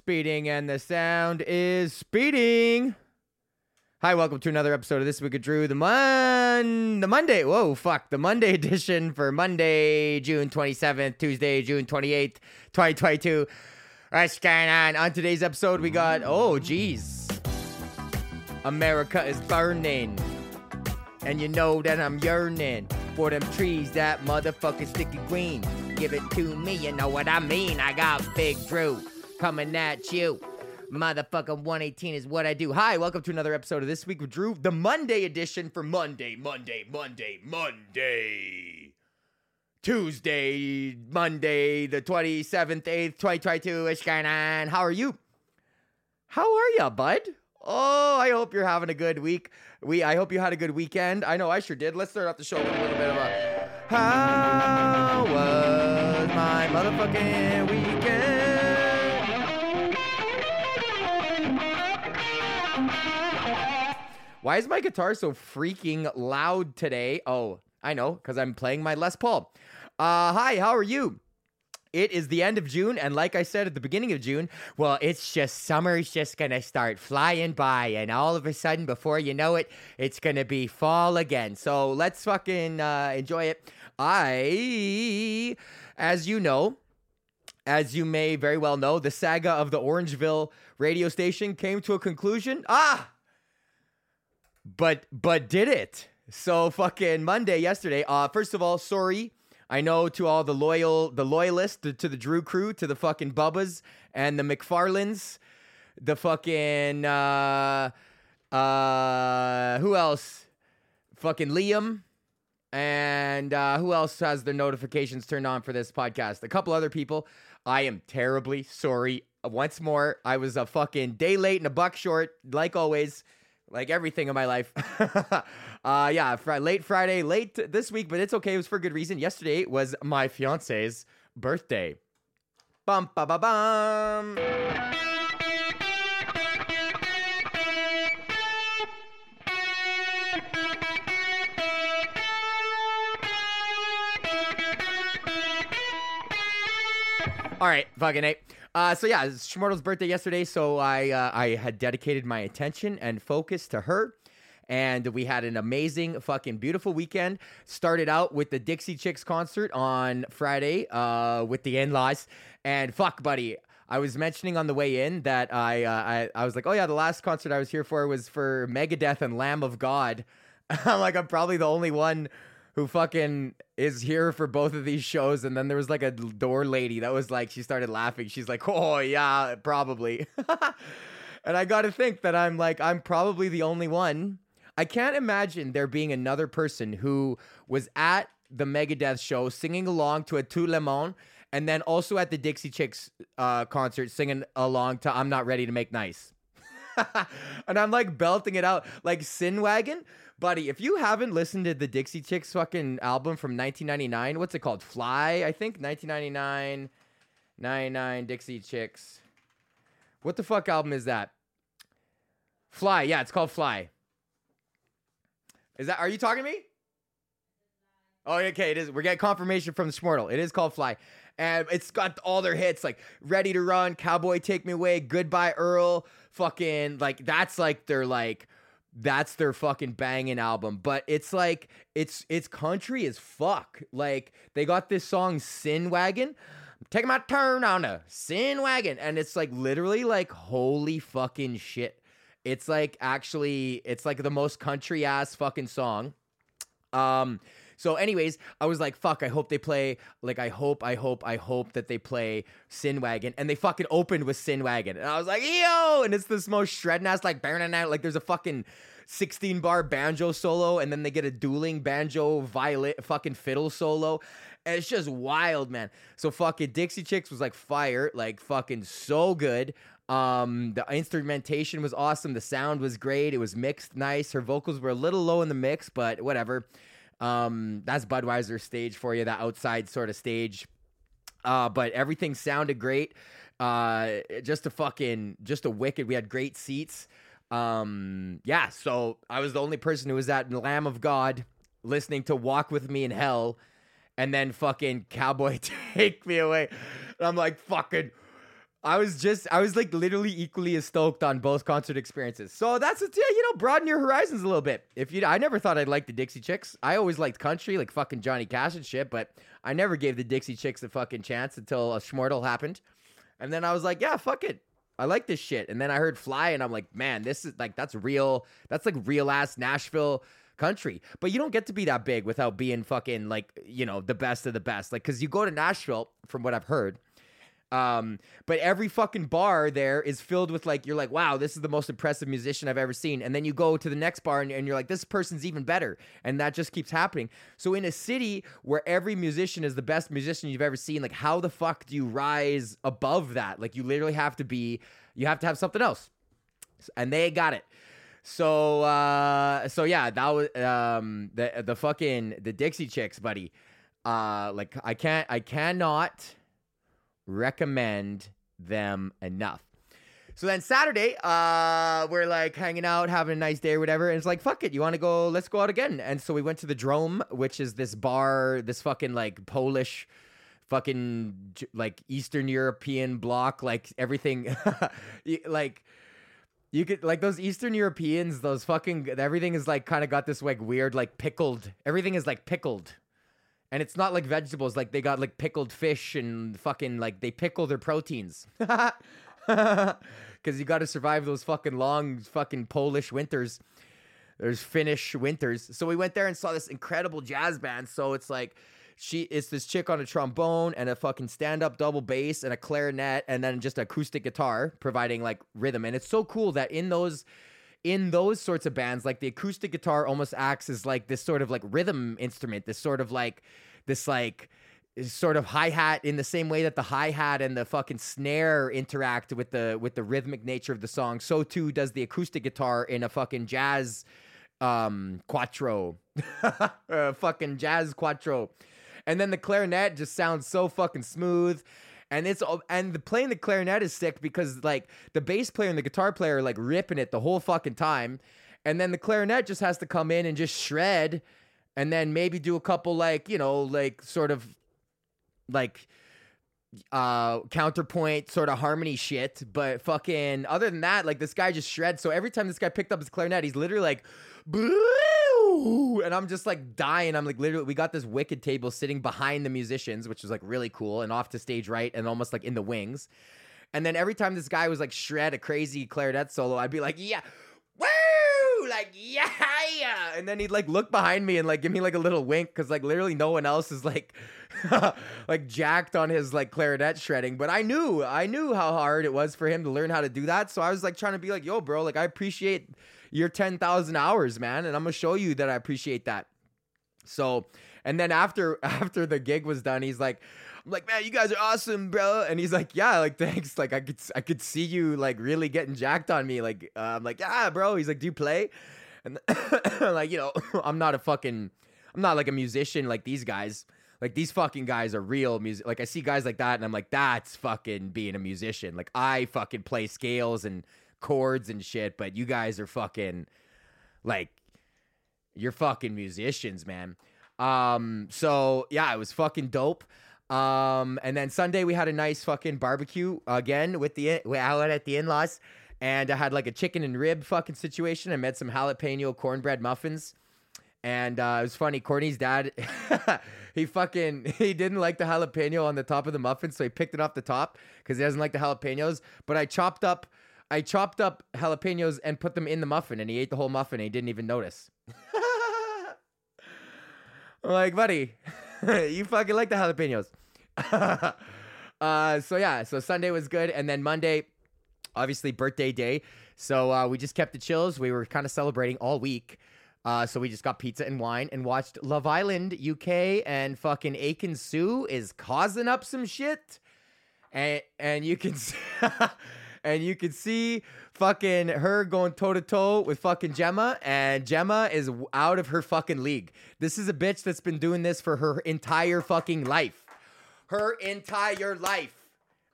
speeding and the sound is speeding. Hi, welcome to another episode of This Week of Drew, the Mon the Monday. Whoa, fuck, the Monday edition for Monday, June 27th, Tuesday, June 28th, 2022. What's going on? On today's episode, we got oh, geez, America is burning, and you know that I'm yearning for them trees that motherfucking sticky green. Give it to me, you know what I mean. I got Big Drew coming at you. Motherfucking 118 is what I do. Hi, welcome to another episode of This Week with Drew, the Monday edition for Monday, Monday, Monday, Monday. Tuesday, Monday, the 27th, 8th, 2022. What's going on? How are you? How are ya, bud? Oh, I hope you're having a good week. We, I hope you had a good weekend. I know I sure did. Let's start off the show with a little bit of a. How was my motherfucking weekend? Why is my guitar so freaking loud today? Oh, I know, because I'm playing my Les Paul. Uh, hi, how are you? It is the end of June, and like I said at the beginning of June, well, it's just summer's just gonna start flying by, and all of a sudden, before you know it, it's gonna be fall again. So let's fucking uh, enjoy it. I, as you know, as you may very well know, the saga of the Orangeville radio station came to a conclusion. Ah, but but did it? So fucking Monday yesterday. Uh, first of all, sorry. I know to all the loyal, the loyalists, to, to the Drew crew, to the fucking Bubbas and the McFarlands, the fucking uh, uh, who else? Fucking Liam, and uh, who else has their notifications turned on for this podcast? A couple other people. I am terribly sorry. Once more, I was a fucking day late and a buck short, like always like everything in my life. uh, yeah, fr- late Friday, late this week, but it's okay. It was for a good reason. Yesterday was my fiance's birthday. Bum ba ba bum. All right, fucking eight. Uh, so yeah, it's birthday yesterday, so I uh, I had dedicated my attention and focus to her, and we had an amazing, fucking beautiful weekend. Started out with the Dixie Chicks concert on Friday, uh, with the in-laws, and fuck, buddy. I was mentioning on the way in that I, uh, I I was like, oh yeah, the last concert I was here for was for Megadeth and Lamb of God. I'm like, I'm probably the only one who fucking is here for both of these shows. And then there was like a door lady that was like, she started laughing. She's like, oh, yeah, probably. and I got to think that I'm like, I'm probably the only one. I can't imagine there being another person who was at the Megadeth show singing along to a Tout Le Monde and then also at the Dixie Chicks uh, concert singing along to I'm Not Ready to Make Nice. and I'm like belting it out like Sin Wagon. Buddy, if you haven't listened to the Dixie Chicks fucking album from 1999, what's it called? Fly, I think. 1999, 99 Dixie Chicks. What the fuck album is that? Fly, yeah, it's called Fly. Is that, are you talking to me? Oh, okay, it is. We're getting confirmation from Smortle. It is called Fly. And it's got all their hits like Ready to Run, Cowboy Take Me Away, Goodbye Earl, fucking like that's like their like that's their fucking banging album but it's like it's it's country as fuck like they got this song sin wagon taking my turn on a sin wagon and it's like literally like holy fucking shit it's like actually it's like the most country ass fucking song um so anyways i was like fuck i hope they play like i hope i hope i hope that they play sin wagon and they fucking opened with sin wagon and i was like yo! And it's this most shredding ass like like there's a fucking 16 bar banjo solo and then they get a dueling banjo violet fucking fiddle solo. And it's just wild man. So fucking dixie chicks was like fire like fucking so good. Um the instrumentation was awesome. The sound was great. It was mixed nice. Her vocals were a little low in the mix but whatever um that's budweiser stage for you that outside sort of stage. Uh but everything sounded great. Uh just a fucking just a wicked we had great seats. Um yeah so i was the only person who was at lamb of god listening to walk with me in hell and then fucking cowboy take me away. And i'm like fucking I was just, I was like literally equally as stoked on both concert experiences. So that's yeah, you know, broaden your horizons a little bit. If you, I never thought I'd like the Dixie Chicks. I always liked country, like fucking Johnny Cash and shit, but I never gave the Dixie Chicks a fucking chance until a Schmortle happened. And then I was like, yeah, fuck it. I like this shit. And then I heard Fly and I'm like, man, this is like, that's real. That's like real ass Nashville country. But you don't get to be that big without being fucking like, you know, the best of the best. Like, cause you go to Nashville, from what I've heard, um, but every fucking bar there is filled with like you're like, wow, this is the most impressive musician I've ever seen. And then you go to the next bar and, and, you're like, this person's even better. And that just keeps happening. So in a city where every musician is the best musician you've ever seen, like how the fuck do you rise above that? Like you literally have to be, you have to have something else. And they got it. So uh so yeah, that was um the the fucking the Dixie Chicks, buddy. Uh like I can't I cannot recommend them enough. So then Saturday, uh, we're like hanging out, having a nice day or whatever. And it's like, fuck it, you want to go? Let's go out again. And so we went to the Drom, which is this bar, this fucking like Polish, fucking like Eastern European block, like everything, like you could like those Eastern Europeans, those fucking everything is like kind of got this like weird like pickled. Everything is like pickled. And it's not like vegetables, like they got like pickled fish and fucking like they pickle their proteins. Cause you gotta survive those fucking long fucking Polish winters. There's Finnish winters. So we went there and saw this incredible jazz band. So it's like she it's this chick on a trombone and a fucking stand-up double bass and a clarinet and then just acoustic guitar providing like rhythm. And it's so cool that in those in those sorts of bands, like the acoustic guitar almost acts as like this sort of like rhythm instrument, this sort of like this like sort of hi hat in the same way that the hi hat and the fucking snare interact with the with the rhythmic nature of the song. So too does the acoustic guitar in a fucking jazz um quattro, uh, fucking jazz quattro, and then the clarinet just sounds so fucking smooth and it's and the playing the clarinet is sick because like the bass player and the guitar player are like ripping it the whole fucking time, and then the clarinet just has to come in and just shred, and then maybe do a couple like you know like sort of like uh counterpoint sort of harmony shit. But fucking other than that like this guy just shreds. So every time this guy picked up his clarinet he's literally like and I'm just like dying. I'm like literally, we got this wicked table sitting behind the musicians, which was like really cool and off to stage right and almost like in the wings. And then every time this guy was like shred a crazy clarinet solo, I'd be like, yeah, like yeah, yeah. And then he'd like look behind me and like give me like a little wink because like literally no one else is like like jacked on his like clarinet shredding. But I knew, I knew how hard it was for him to learn how to do that. So I was like trying to be like, yo, bro, like I appreciate your 10,000 hours, man. And I'm to show you that I appreciate that. So, and then after after the gig was done, he's like, I'm like, man, you guys are awesome, bro. And he's like, yeah, like thanks. Like I could I could see you like really getting jacked on me. Like uh, I'm like, yeah, bro. He's like, do you play? And like, you know, I'm not a fucking I'm not like a musician like these guys. Like these fucking guys are real music. Like I see guys like that, and I'm like, that's fucking being a musician. Like I fucking play scales and chords and shit, but you guys are fucking like you're fucking musicians, man. Um, so yeah, it was fucking dope. Um, and then Sunday we had a nice fucking barbecue again with the out at the in-laws, and I had like a chicken and rib fucking situation. I made some jalapeno cornbread muffins, and uh, it was funny. Courtney's dad, he fucking he didn't like the jalapeno on the top of the muffin, so he picked it off the top because he doesn't like the jalapenos. But I chopped up I chopped up jalapenos and put them in the muffin, and he ate the whole muffin and he didn't even notice. I'm like, buddy, you fucking like the jalapenos. uh, so yeah, so Sunday was good, and then Monday, obviously birthday day. So uh, we just kept the chills. We were kind of celebrating all week. Uh, so we just got pizza and wine and watched Love Island UK and fucking Ekin-Su is causing up some shit. And and you can and you can see fucking her going toe to toe with fucking Gemma, and Gemma is out of her fucking league. This is a bitch that's been doing this for her entire fucking life. Her entire life.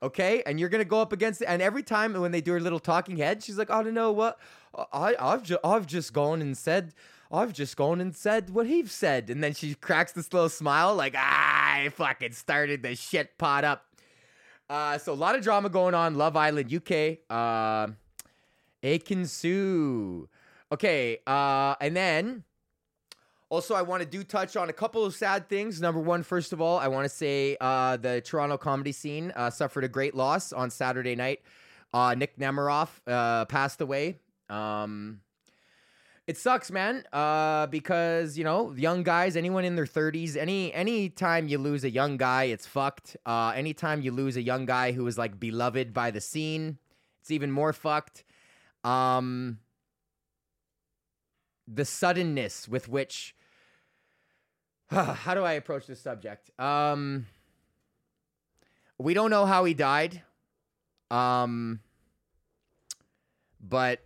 Okay, and you're gonna go up against it, and every time when they do her little talking head, she's like, "I don't know what I, I've just, I've just gone and said, I've just gone and said what he've said," and then she cracks this little smile, like, "Ah, I fucking started the shit pot up." Uh, so a lot of drama going on. Love Island UK. Uh, Ekin-Su. Okay. Uh, and then also I want to do touch on a couple of sad things. Number one, first of all, I want to say uh, the Toronto comedy scene uh, suffered a great loss on Saturday night. Uh, Nick Nemeroff uh, passed away. Um, it sucks, man. Uh, because you know, young guys, anyone in their thirties, any any time you lose a young guy, it's fucked. Uh, anytime you lose a young guy who is like beloved by the scene, it's even more fucked. Um, the suddenness with which, how do I approach this subject? Um, we don't know how he died. Um, but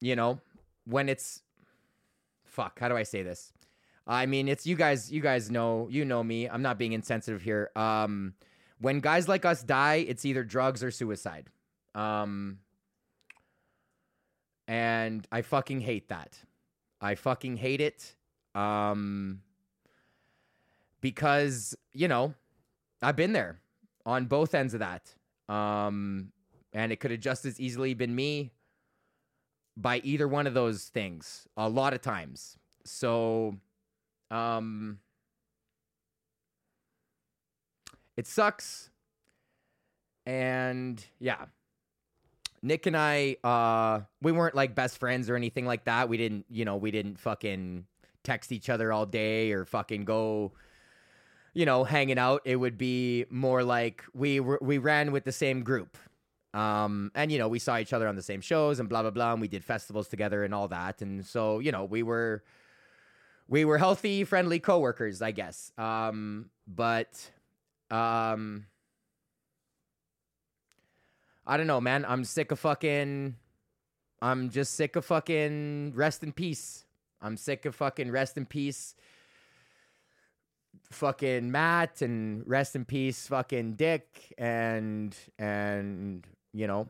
you know when it's fuck, how do I say this? I mean, it's you guys. You guys know. You know me. I'm not being insensitive here. Um, when guys like us die, it's either drugs or suicide. Um, and I fucking hate that. I fucking hate it. Um, because you know, I've been there on both ends of that. Um, and it could have just as easily been me by either one of those things a lot of times. So, um, it sucks. And yeah, Nick and I, uh, we weren't like best friends or anything like that. We didn't, you know, we didn't fucking text each other all day or fucking go, you know, hanging out. It would be more like we were, we ran with the same group. Um, and you know, we saw each other on the same shows and blah blah blah, and we did festivals together and all that. And so, you know, we were we were healthy, friendly coworkers, I guess. Um, but um I don't know, man. I'm sick of fucking I'm just sick of fucking rest in peace. I'm sick of fucking rest in peace. Fucking Matt and rest in peace fucking Dick and and you know.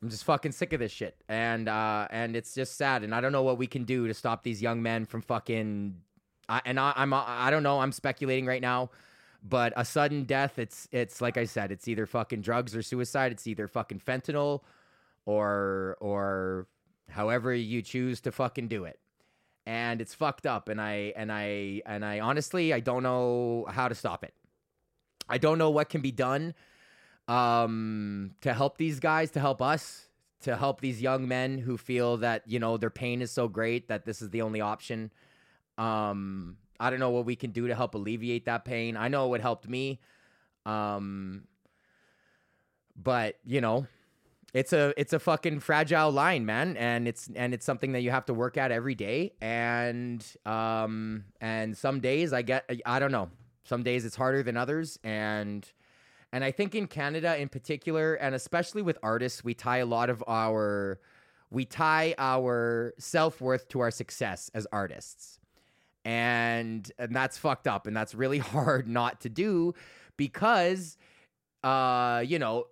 I'm just fucking sick of this shit, and uh, and it's just sad, and I don't know what we can do to stop these young men from fucking. I, and I, I'm I don't know. I'm speculating right now, but a sudden death. It's it's like I said. It's either fucking drugs or suicide. It's either fucking fentanyl, or or however you choose to fucking do it, and it's fucked up. And I and I and I honestly I don't know how to stop it. I don't know what can be done um, to help these guys, to help us, to help these young men who feel that you know their pain is so great that this is the only option. Um, I don't know what we can do to help alleviate that pain. I know what helped me, um, but you know, it's a it's a fucking fragile line, man, and it's and it's something that you have to work at every day. And um, and some days I get I don't know. Some days it's harder than others, and and I think in Canada in particular, and especially with artists, we tie a lot of our we tie our self worth to our success as artists, and and that's fucked up, and that's really hard not to do because, uh, you know,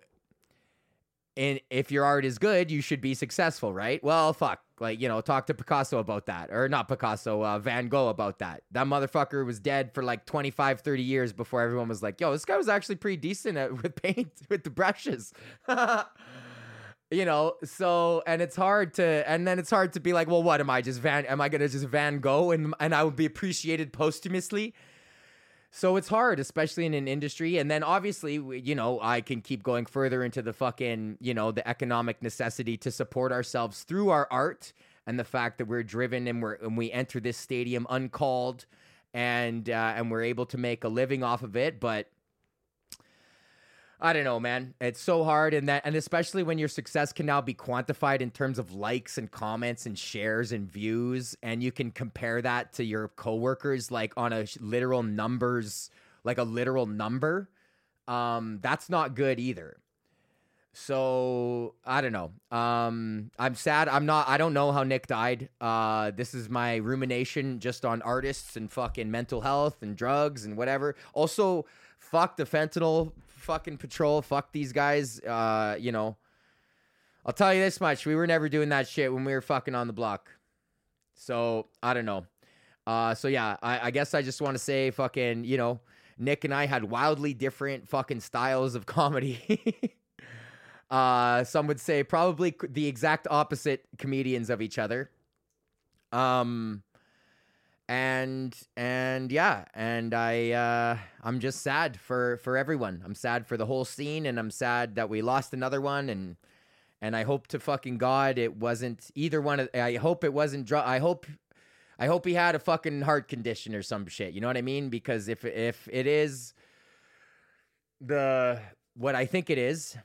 and if your art is good, you should be successful, right? Well, fuck. Like, you know, talk to Picasso about that. Or not Picasso, uh, Van Gogh about that. That motherfucker was dead for like 25, 30 years before everyone was like, yo, this guy was actually pretty decent at, with paint, with the brushes. you know, so, and it's hard to, and then it's hard to be like, well, what am I just Van, am I to just Van Gogh and, and I would be appreciated posthumously? So it's hard, especially in an industry. And then obviously, you know, I can keep going further into the fucking, you know, the economic necessity to support ourselves through our art and the fact that we're driven and we're and we enter this stadium uncalled and uh, and we're able to make a living off of it. But I don't know, man. It's so hard, and that, and especially when your success can now be quantified in terms of likes and comments and shares and views, and you can compare that to your coworkers, like on a literal numbers, like a literal number. Um, that's not good either. So I don't know. Um, I'm sad. I'm not. I don't know how Nick died. Uh, this is my rumination just on artists and fucking mental health and drugs and whatever. Also, fuck the fentanyl fucking patrol. Fuck these guys. Uh, you know, I'll tell you this much: we were never doing that shit when we were fucking on the block. So I don't know. Uh, so yeah, I, I guess I just want to say, fucking, you know, Nick and I had wildly different fucking styles of comedy. uh, some would say probably the exact opposite comedians of each other. Um, and and yeah, and I uh, I'm just sad for for everyone. I'm sad for the whole scene, and I'm sad that we lost another one, and and I hope to fucking God it wasn't either one of. I hope it wasn't. Dr- I hope I hope he had a fucking heart condition or some shit. You know what I mean? Because if if it is the what I think it is,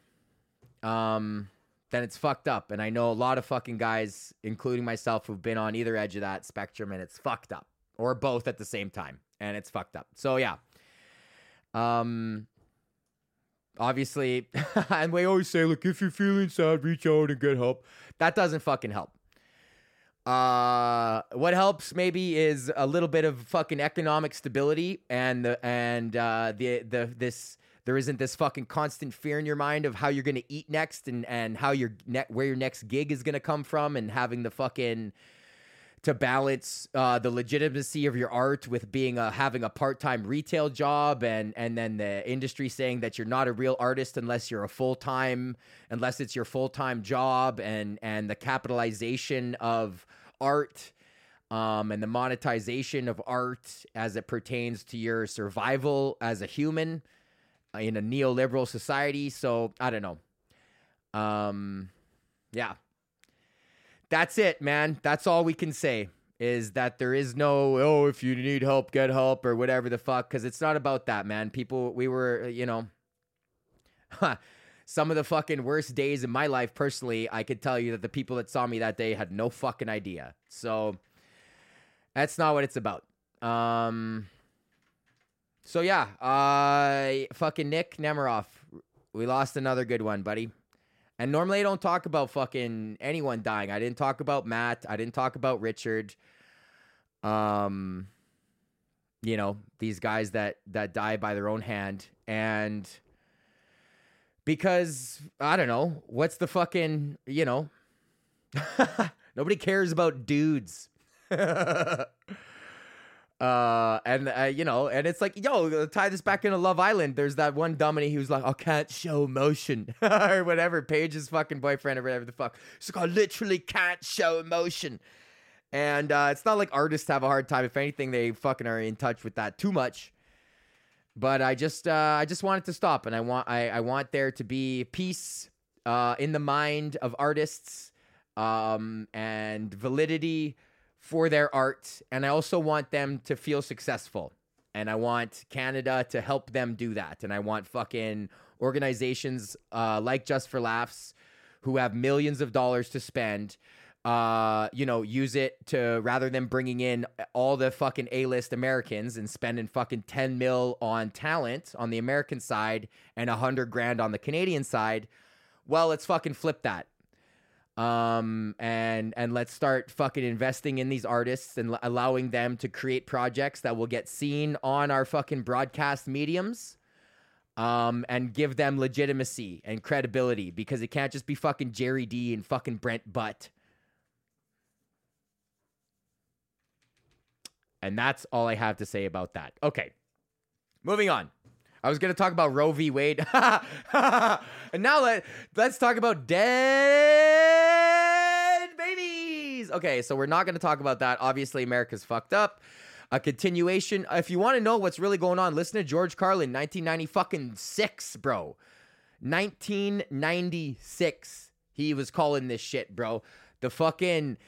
um, then it's fucked up. And I know a lot of fucking guys, including myself, who've been on either edge of that spectrum, and it's fucked up, or both at the same time, and it's fucked up. So yeah, um, obviously, and we always say, look, if you're feeling sad, reach out and get help. That doesn't fucking help. Uh, what helps maybe is a little bit of fucking economic stability and the and uh the the this there isn't this fucking constant fear in your mind of how you're gonna eat next and and how your net where your next gig is gonna come from and having the fucking to balance uh, the legitimacy of your art with being a having a part-time retail job and and then the industry saying that you're not a real artist unless you're a full-time unless it's your full-time job and and the capitalization of art um, and the monetization of art as it pertains to your survival as a human in a neoliberal society. So i don't know. Um yeah that's it, man. That's all we can say is that there is no, oh, if you need help, get help or whatever the fuck. Cause it's not about that, man. People, we were, you know, some of the fucking worst days in my life personally, I could tell you that the people that saw me that day had no fucking idea. So that's not what it's about. Um, so yeah, uh, fucking Nick Nemeroff. We lost another good one, buddy. And normally I don't talk about fucking anyone dying. I didn't talk about Matt. I didn't talk about Richard. Um, you know these guys that that die by their own hand, and because I don't know what's the fucking you know nobody cares about dudes. Uh, and uh, you know, and it's like, yo, tie this back into Love Island. There's that one dummy who's like, I can't show emotion or whatever. Paige's fucking boyfriend or whatever the fuck. She's like, I literally can't show emotion. And uh, it's not like artists have a hard time. If anything, they fucking are in touch with that too much. But I just, uh, I just want it to stop, and I want, I, I want there to be peace uh, in the mind of artists, um, and validity for their art. And I also want them to feel successful. And I want Canada to help them do that. And I want fucking organizations uh, like Just for Laughs who have millions of dollars to spend uh, you know, use it to rather than bringing in all the fucking A-list Americans and spending fucking 10 mil on talent on the American side and a hundred grand on the Canadian side. Well, let's fucking flip that um and and let's start fucking investing in these artists and l- allowing them to create projects that will get seen on our fucking broadcast mediums um and give them legitimacy and credibility because it can't just be fucking Gerry Dee and fucking Brent Butt and that's all I have to say about that okay moving on I was gonna talk about Roe v. Wade, and now let let's talk about dead. Okay, so we're not gonna talk about that. Obviously, America's fucked up. A continuation. If you want to know what's really going on, listen to George Carlin, 1990 fucking six, bro. 1996. He was calling this shit, bro. The fucking,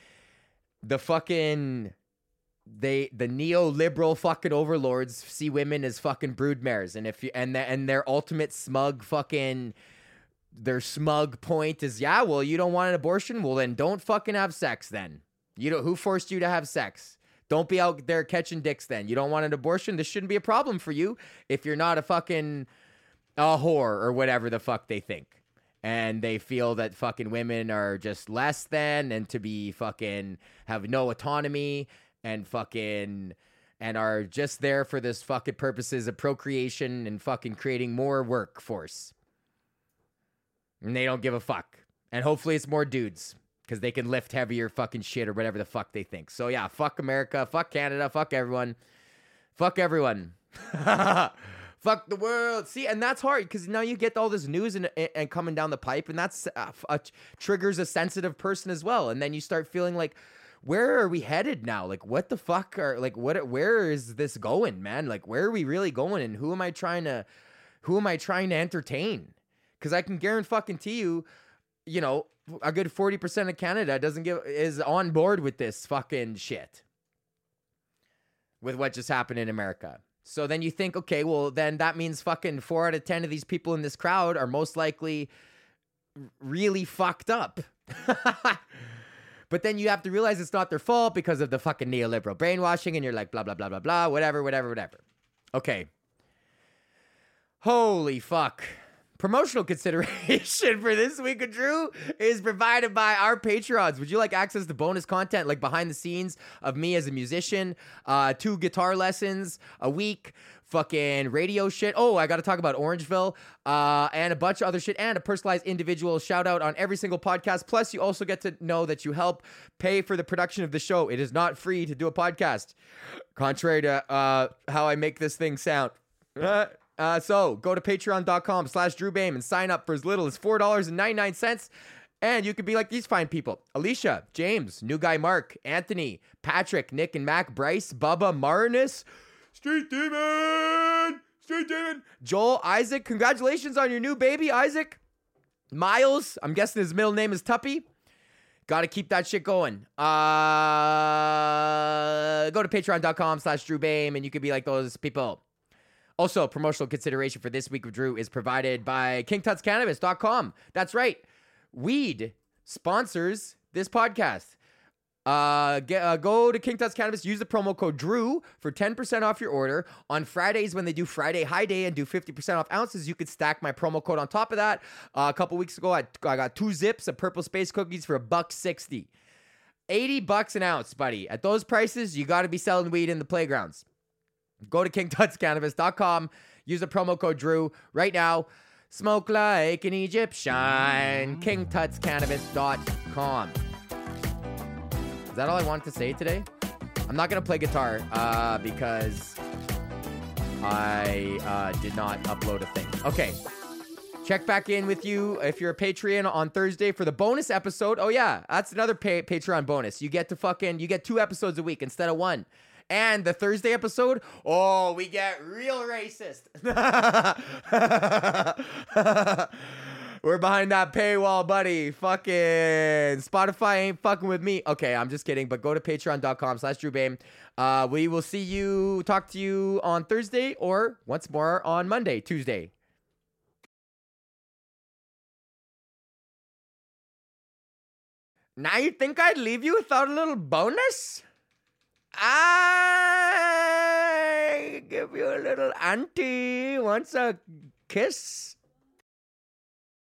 the fucking they the neoliberal fucking overlords see women as fucking broodmares and if you and the, and their ultimate smug fucking their smug point is yeah well you don't want an abortion? Well then don't fucking have sex then. You know who forced you to have sex? Don't be out there catching dicks then. You don't want an abortion? This shouldn't be a problem for you if you're not a fucking a whore or whatever the fuck they think. And they feel that fucking women are just less than and to be fucking have no autonomy and fucking and are just there for this fucking purposes of procreation and fucking creating more workforce. And they don't give a fuck. And hopefully it's more dudes because they can lift heavier fucking shit or whatever the fuck they think. So yeah, fuck America, fuck Canada, fuck everyone. Fuck everyone. Fuck the world. See, and that's hard because now you get all this news and, and coming down the pipe, and that's uh, uh, triggers a sensitive person as well. And then you start feeling like, where are we headed now? Like, what the fuck are like what? Where is this going, man? Like, where are we really going? And who am I trying to, who am I trying to entertain? Because I can guarantee you, you know, a good forty percent of Canada doesn't give is on board with this fucking shit. With what just happened in America. So then you think, okay, well, then that means fucking four out of 10 of these people in this crowd are most likely really fucked up. but then you have to realize it's not their fault because of the fucking neoliberal brainwashing, and you're like, blah, blah, blah, blah, blah, whatever, whatever, whatever. Okay. Holy fuck. Promotional consideration for this week of Drew is provided by our Patreons. Would you like access to bonus content like behind the scenes of me as a musician, uh, two guitar lessons a week, fucking radio shit. Oh, I got to talk about Orangeville uh, and a bunch of other shit and a personalized individual shout out on every single podcast. Plus, you also get to know that you help pay for the production of the show. It is not free to do a podcast, contrary to uh, how I make this thing sound. Uh, so go to patreon.com slash Drew Behm and sign up for as little as $4.99. And you could be like these fine people Alicia, James, New Guy Mark, Anthony, Patrick, Nick and Mac, Bryce, Bubba, Marinus, Street Demon, Street Demon, Joel, Isaac. Congratulations on your new baby, Isaac. Miles, I'm guessing his middle name is Tuppy. Got to keep that shit going. Uh, go to patreon.com slash Drew Behm and you could be like those people. Also, promotional consideration for this week of Drew is provided by KingTutsCannabis.com. That's right. Weed sponsors this podcast. Uh, get, uh, go to King Tuts Cannabis. Use the promo code Drew for ten percent off your order. On Fridays, when they do Friday High Day and do fifty percent off ounces, you could stack my promo code on top of that. Uh, a couple weeks ago, I, I got two zips of purple space cookies for a buck sixty. 80 bucks an ounce, buddy. At those prices, you got to be selling weed in the playgrounds. Go to kingtutscannabis.com. Use the promo code Drew right now. Smoke like an Egyptian. kingtutscannabis.com. Is that all I wanted to say today? I'm not going to play guitar uh, because I uh, did not upload a thing. Okay. Check back in with you if you're a Patreon on Thursday for the bonus episode. Oh yeah, that's another pay- Patreon bonus. You get to fucking you get two episodes a week instead of one. And the Thursday episode, oh, we get real racist. We're behind that paywall, buddy. Fucking Spotify ain't fucking with me. Okay, I'm just kidding. But go to patreon.com slash Drew. Uh, we will see you, talk to you on Thursday or once more on Monday, Tuesday. Now you think I'd leave you without a little bonus? I give you a little auntie wants a kiss.